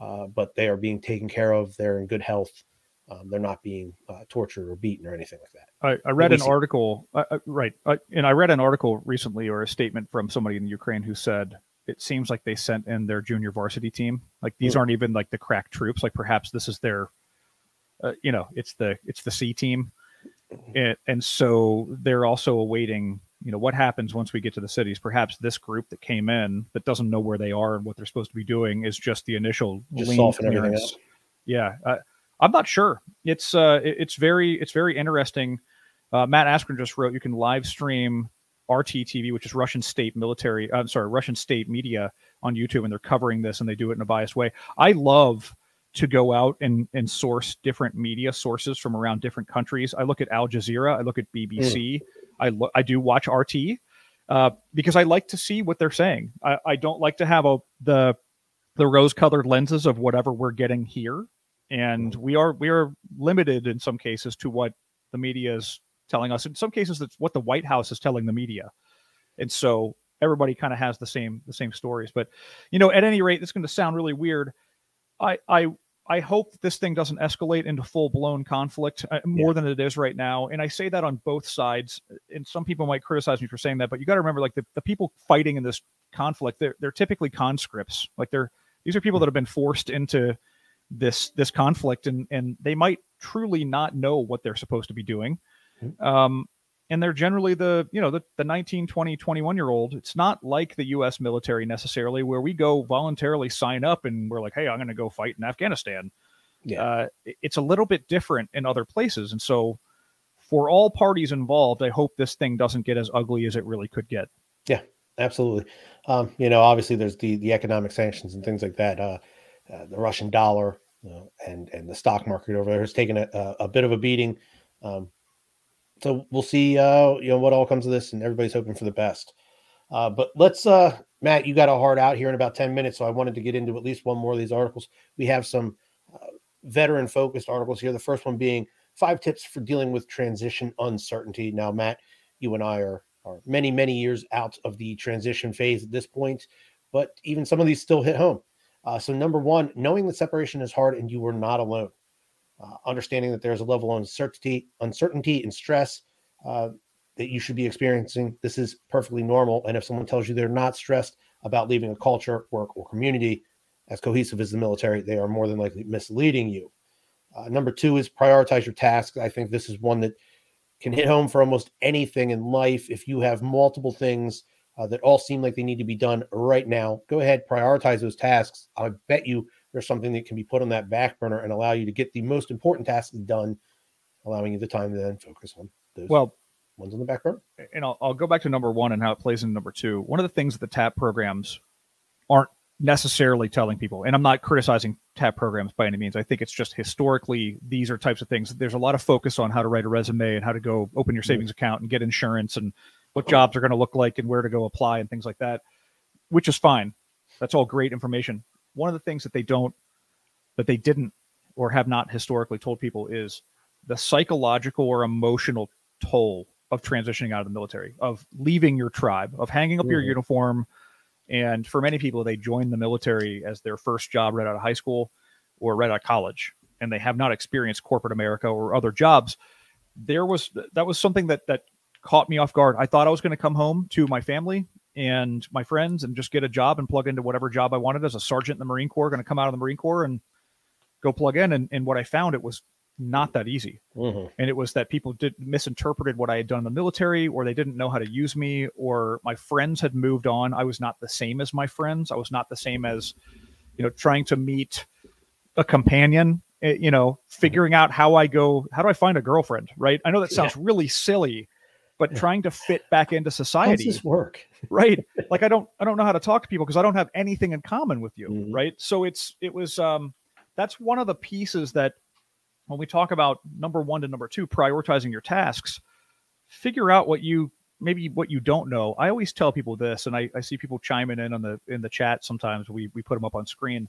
uh, but they are being taken care of. They're in good health. Um, they're not being uh, tortured or beaten or anything like that. I, I read an see- article, uh, uh right, uh, and I read an article recently or a statement from somebody in Ukraine who said it seems like they sent in their junior varsity team. Like these mm-hmm. aren't even like the crack troops. Like perhaps this is their, uh, you know, it's the it's the C team, mm-hmm. and, and so they're also awaiting. You know what happens once we get to the cities? Perhaps this group that came in that doesn't know where they are and what they're supposed to be doing is just the initial just up. Yeah, uh, I'm not sure. It's uh, it's very it's very interesting. Uh, Matt Askren just wrote you can live stream RTTV, which is Russian state military. I'm uh, sorry, Russian state media on YouTube, and they're covering this, and they do it in a biased way. I love to go out and and source different media sources from around different countries. I look at Al Jazeera, I look at BBC, mm. I look, I do watch RT uh, because I like to see what they're saying. I, I don't like to have a the the rose colored lenses of whatever we're getting here and we are we are limited in some cases to what the media is telling us. In some cases, that's what the White House is telling the media, and so everybody kind of has the same the same stories. But you know, at any rate, it's going to sound really weird. I I I hope this thing doesn't escalate into full blown conflict uh, more yeah. than it is right now. And I say that on both sides. And some people might criticize me for saying that, but you got to remember, like the, the people fighting in this conflict, they're they're typically conscripts. Like they're these are people that have been forced into this this conflict and and they might truly not know what they're supposed to be doing um, and they're generally the you know the, the 19 20 21 year old. It's not like the us military necessarily where we go voluntarily sign up and we're like hey i'm going to go fight in afghanistan. Yeah. Uh, it's a little bit different in other places. And so for all parties involved i hope this thing doesn't get as ugly as it really could get. Yeah absolutely. Um, you know obviously there's the the economic sanctions and things like that uh, uh, the russian dollar uh, and and the stock market over there has taken a, a bit of a beating. Um, so we'll see, uh, you know, what all comes of this, and everybody's hoping for the best. Uh, but let's, uh, Matt, you got a hard out here in about 10 minutes. So I wanted to get into at least one more of these articles. We have some uh, veteran focused articles here. The first one being five tips for dealing with transition uncertainty. Now, Matt, you and I are, are many, many years out of the transition phase at this point, but even some of these still hit home. Uh, so, number one, knowing that separation is hard and you were not alone. Uh, understanding that there's a level of uncertainty, uncertainty and stress uh, that you should be experiencing. This is perfectly normal. And if someone tells you they're not stressed about leaving a culture, work, or community as cohesive as the military, they are more than likely misleading you. Uh, number two is prioritize your tasks. I think this is one that can hit home for almost anything in life. If you have multiple things uh, that all seem like they need to be done right now, go ahead, prioritize those tasks. I bet you there's something that can be put on that back burner and allow you to get the most important tasks done, allowing you the time to then focus on those. Well, ones on the back burner. And I'll, I'll go back to number one and how it plays in number two. One of the things that the TAP programs aren't necessarily telling people, and I'm not criticizing TAP programs by any means. I think it's just historically these are types of things. There's a lot of focus on how to write a resume and how to go open your mm-hmm. savings account and get insurance and what jobs are going to look like and where to go apply and things like that, which is fine. That's all great information. One of the things that they don't, that they didn't or have not historically told people is the psychological or emotional toll of transitioning out of the military, of leaving your tribe, of hanging up mm-hmm. your uniform. And for many people, they join the military as their first job right out of high school or right out of college, and they have not experienced corporate America or other jobs. There was that was something that that caught me off guard. I thought I was going to come home to my family and my friends and just get a job and plug into whatever job I wanted as a sergeant in the Marine Corps, going to come out of the Marine Corps and go plug in. And, and what I found, it was not that easy. Mm-hmm. And it was that people did misinterpreted what I had done in the military, or they didn't know how to use me, or my friends had moved on. I was not the same as my friends. I was not the same as, you know, trying to meet a companion, eh, you know, figuring out how I go, how do I find a girlfriend, right? I know that sounds yeah. really silly, but yeah. trying to fit back into society. How does this work? right. Like I don't, I don't know how to talk to people because I don't have anything in common with you. Mm-hmm. Right. So it's, it was, um, that's one of the pieces that when we talk about number one to number two, prioritizing your tasks, figure out what you maybe what you don't know. I always tell people this, and I, I see people chiming in on the in the chat sometimes. We we put them up on screen.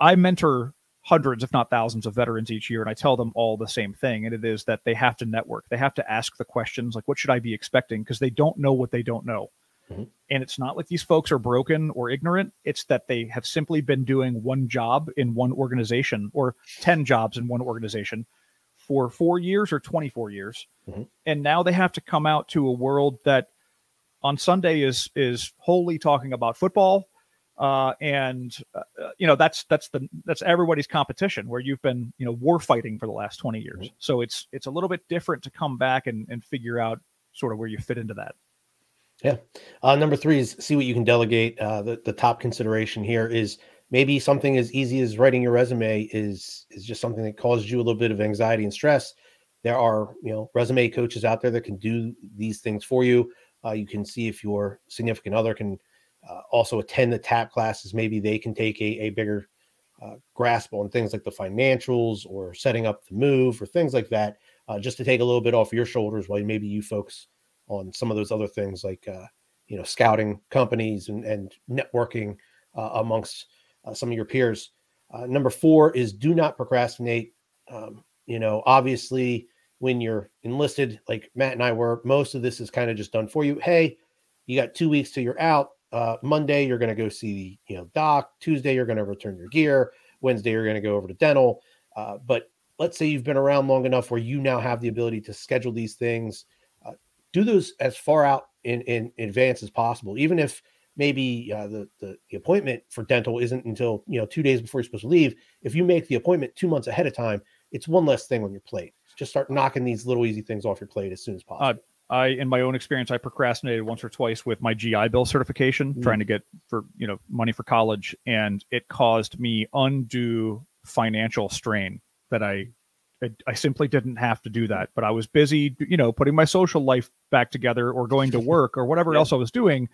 I mentor hundreds, if not thousands, of veterans each year, and I tell them all the same thing, and it is that they have to network. They have to ask the questions like, "What should I be expecting?" Because they don't know what they don't know. Mm-hmm. And it's not like these folks are broken or ignorant. It's that they have simply been doing one job in one organization or 10 jobs in one organization for four years or 24 years. Mm-hmm. And now they have to come out to a world that on Sunday is is wholly talking about football. Uh, and uh, you know that's that's the that's everybody's competition where you've been you know war fighting for the last 20 years mm-hmm. so it's it's a little bit different to come back and, and figure out sort of where you fit into that yeah. Uh, number three is see what you can delegate. Uh, the, the top consideration here is maybe something as easy as writing your resume is is just something that causes you a little bit of anxiety and stress. There are you know resume coaches out there that can do these things for you. Uh, you can see if your significant other can uh, also attend the TAP classes. Maybe they can take a, a bigger uh, grasp on things like the financials or setting up the move or things like that, uh, just to take a little bit off your shoulders while maybe you focus on some of those other things like uh, you know scouting companies and, and networking uh, amongst uh, some of your peers. Number four is do not procrastinate. Um, you know, obviously, when you're enlisted, like Matt and I were, most of this is kind of just done for you. Hey, you got two weeks till you're out. Uh, Monday, you're going to go see the you know doc. Tuesday, you're going to return your gear. Wednesday, you're going to go over to dental. Uh, but let's say you've been around long enough where you now have the ability to schedule these things do those as far out in, in, advance as possible, even if maybe uh, the, the, the appointment for dental isn't until you know two days before you're supposed to leave. If you make the appointment two months ahead of time, it's one less thing on your plate. Just start knocking these little easy things off your plate as soon as uh, possible. Uh, I, in my own experience, I procrastinated once or twice with my GI Bill certification, mm. trying to get for you know money for college, and it caused me undue financial strain that I I, simply didn't have to do that. But I was busy, you know, putting my social life back together or going to work or whatever yeah. else I was doing.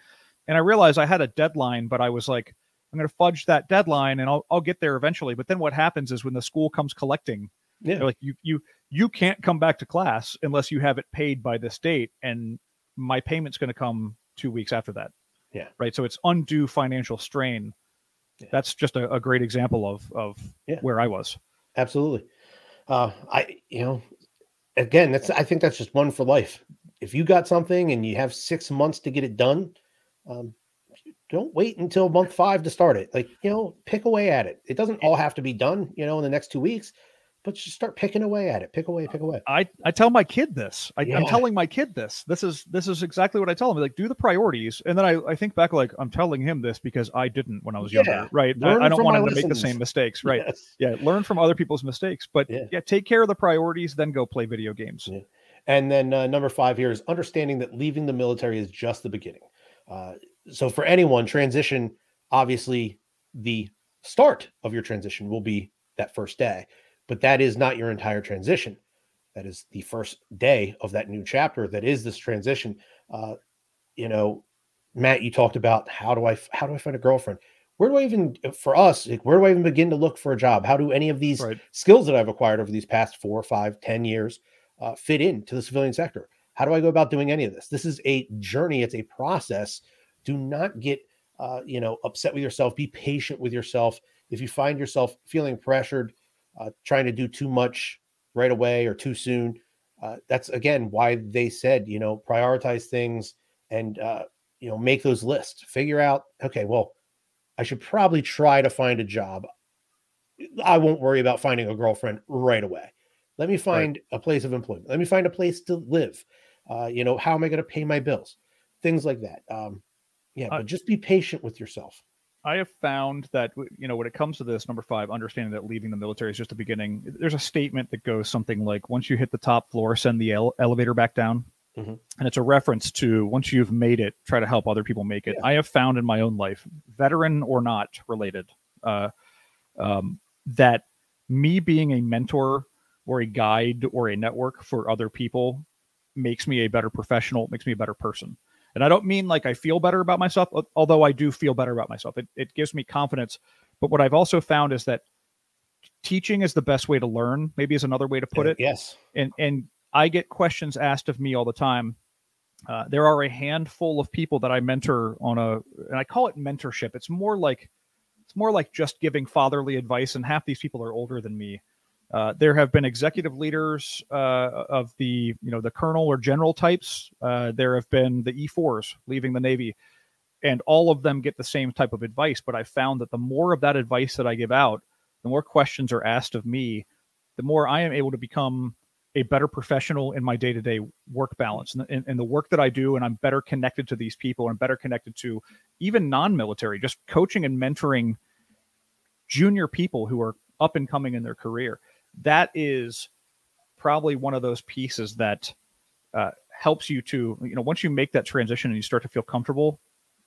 And I realized I had a deadline, but I was like, I'm going to fudge that deadline and I'll, I'll get there eventually. But then what happens is when the school comes collecting, Yeah. they're like, you, you, you can't come back to class unless you have it paid by this date. And my payment's going to come two weeks after that. Yeah. Right. So it's undue financial strain. Yeah. That's just a, a great example of, of Yeah. where I was. Absolutely. Uh, I, you know, again, that's, I think that's just one for life. If you got something and you have six months to get it done, um, don't wait until month five to start it. Like, you know, pick away at it. It doesn't all have to be done, you know, in the next two weeks, but just start picking away at it. Pick away, pick away. I, I tell my kid this. I, I'm Yeah. telling my kid this. This is this is exactly what I tell him. Like, do the priorities, and then I, I think back like I'm telling him this because I didn't when I was Yeah. younger. Right. I, Learn I don't want him to make the same mistakes. Right. Yes. Yeah. Learn from other people's mistakes, but Yeah. yeah, take care of the priorities, then go play video games. And then uh, number five here is understanding that leaving the military is just the beginning. Uh, so for anyone, transition, obviously, the start of your transition will be that first day, but that is not your entire transition. That is the first day of that new chapter. That is this transition. Uh, you know, Matt, you talked about how do I how do I find a girlfriend? Where do I even for us? Like, where do I even begin to look for a job? How do any of these Right. skills that I've acquired over these past four, five, ten years uh, fit into the civilian sector? How do I go about doing any of this? This is a journey. It's a process. Do not get uh, you know upset with yourself. Be patient with yourself. If you find yourself feeling pressured, uh, trying to do too much right away or too soon, uh, that's again why they said you know prioritize things and uh, you know make those lists. Figure out okay, well, I should probably try to find a job. I won't worry about finding a girlfriend right away. Let me find a place of employment. Let me find a place to live. Uh, you know, how am I going to pay my bills? Things like that. Um, yeah, I- but just be patient with yourself. I have found that you know when it comes to this number five, understanding that leaving the military is just the beginning. There's a statement that goes something like, "Once you hit the top floor, send the ele- elevator back down," Mhm. and it's a reference to once you've made it, try to help other people make it. Yeah. I have found in my own life, veteran or not related, uh, um, that me being a mentor or a guide or a network for other people makes me a better professional, makes me a better person. And I don't mean like I feel better about myself, although I do feel better about myself. It, it gives me confidence. But what I've also found is that teaching is the best way to learn, maybe is another way to put it. Yes. And and I get questions asked of me all the time. Uh, there are a handful of people that I mentor on a, and I call it mentorship. It's more like it's more like just giving fatherly advice, and half these people are older than me. Uh, there have been executive leaders uh, of the you know the colonel or general types. Uh, there have been the E4s leaving the Navy, and all of them get the same type of advice. But I found that the more of that advice that I give out, the more questions are asked of me, the more I am able to become a better professional in my day-to-day work balance and, and, and the work that I do, and I'm better connected to these people and better connected to even non-military, just coaching and mentoring junior people who are up and coming in their career. That is probably one of those pieces that uh, helps you to, you know, once you make that transition and you start to feel comfortable,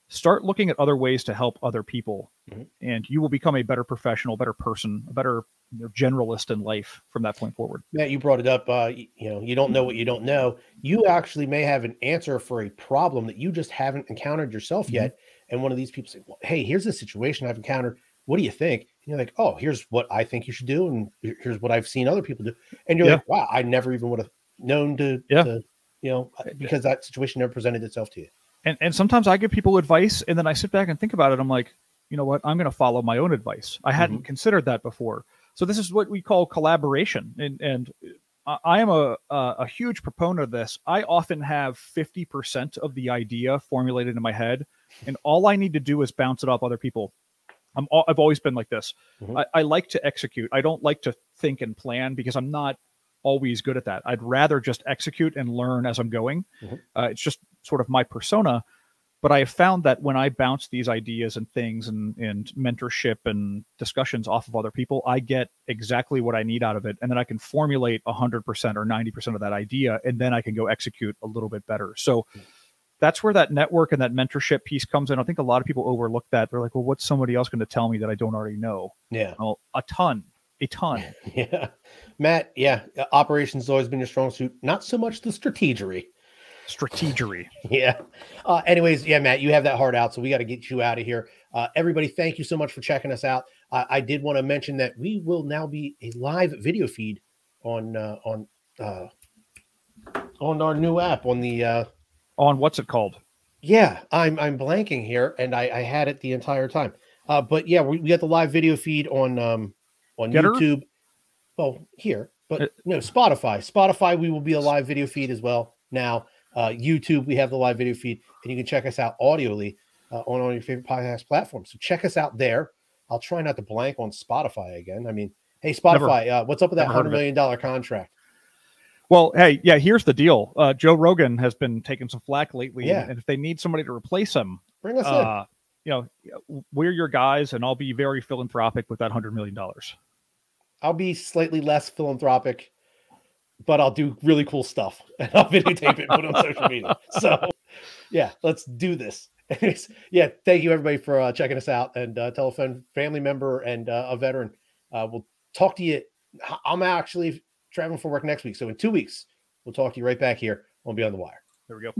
start looking at other ways to help other people, Mhm. and you will become a better professional, better person, a better you know, generalist in life from that point forward. Matt, you brought it up. Uh, you know, you don't know what you don't know. You actually may have an answer for a problem that you just haven't encountered yourself Mhm. yet. And one of these people say, well, "Hey, here's a situation I've encountered. What do you think?" You're like, "Oh, here's what I think you should do, and here's what I've seen other people do." And you're Yeah. like, "Wow, I never even would have known to, Yeah. to, you know, uh, because that situation never presented itself to you." and and sometimes I give people advice, and then I sit back and think about it. I'm like, you know what? I'm going to follow my own advice. I hadn't considered that before. So this is what we call collaboration, and and I- I am a a, a huge proponent of this. I often have 50 percent of the idea formulated in my head, and all I need to do is bounce it off other people. I'm al- I've always been like this. Mhm. I, I like to execute. I don't like to think and plan because I'm not always good at that. I'd rather just execute and learn as I'm going. Mhm. Uh, it's just sort of my persona. But I have found that when I bounce these ideas and things and, and mentorship and discussions off of other people, I get exactly what I need out of it. And then I can formulate 100% or 90% of that idea. And then I can go execute a little bit better. So that's where that network and that mentorship piece comes in. I think a lot of people overlook that. They're like, well, what's somebody else going to tell me that I don't already know? Yeah. Well, a ton, a ton. Yeah. Matt, yeah, uh, operations has always been your strong suit. Not so much the strategery. Strategery. yeah. Uh, anyways, yeah, Matt, you have that heart out, so we got to get you out of here. Uh, everybody, thank you so much for checking us out. Uh, I did want to mention that we will now be a live video feed on uh, on uh, on our new app on the uh, on what's it called? Yeah, I'm I'm blanking here, and I, I had it the entire time. Uh, but yeah, we, we got the live video feed on um on Gettr? YouTube. Well, here, but Uh, no Spotify. Spotify, we will be a live video feed as well now. Uh, YouTube, we have the live video feed, and you can check us out audioly uh, on all your favorite podcast platforms. So check us out there. I'll try not to blank on Spotify again. I mean, hey Spotify, uh, what's up with that never hundred it. million dollar contract? Well, hey, yeah, here's the deal. Uh, Joe Rogan has been taking some flack lately, Yeah. and if they need somebody to replace him, Bring us in. uh, you know, we're your guys, and I'll be very philanthropic with that hundred million dollars. I'll be slightly less philanthropic, but I'll do really cool stuff and I'll videotape it and put it on social media. So, yeah, let's do this. Yeah, thank you everybody for uh, checking us out and uh, tell a friend, family member, and uh, a veteran. Uh, we'll talk to you. I'm actually traveling for work next week, so in two weeks we'll talk to you right back here on Beyond the Wire. There we go.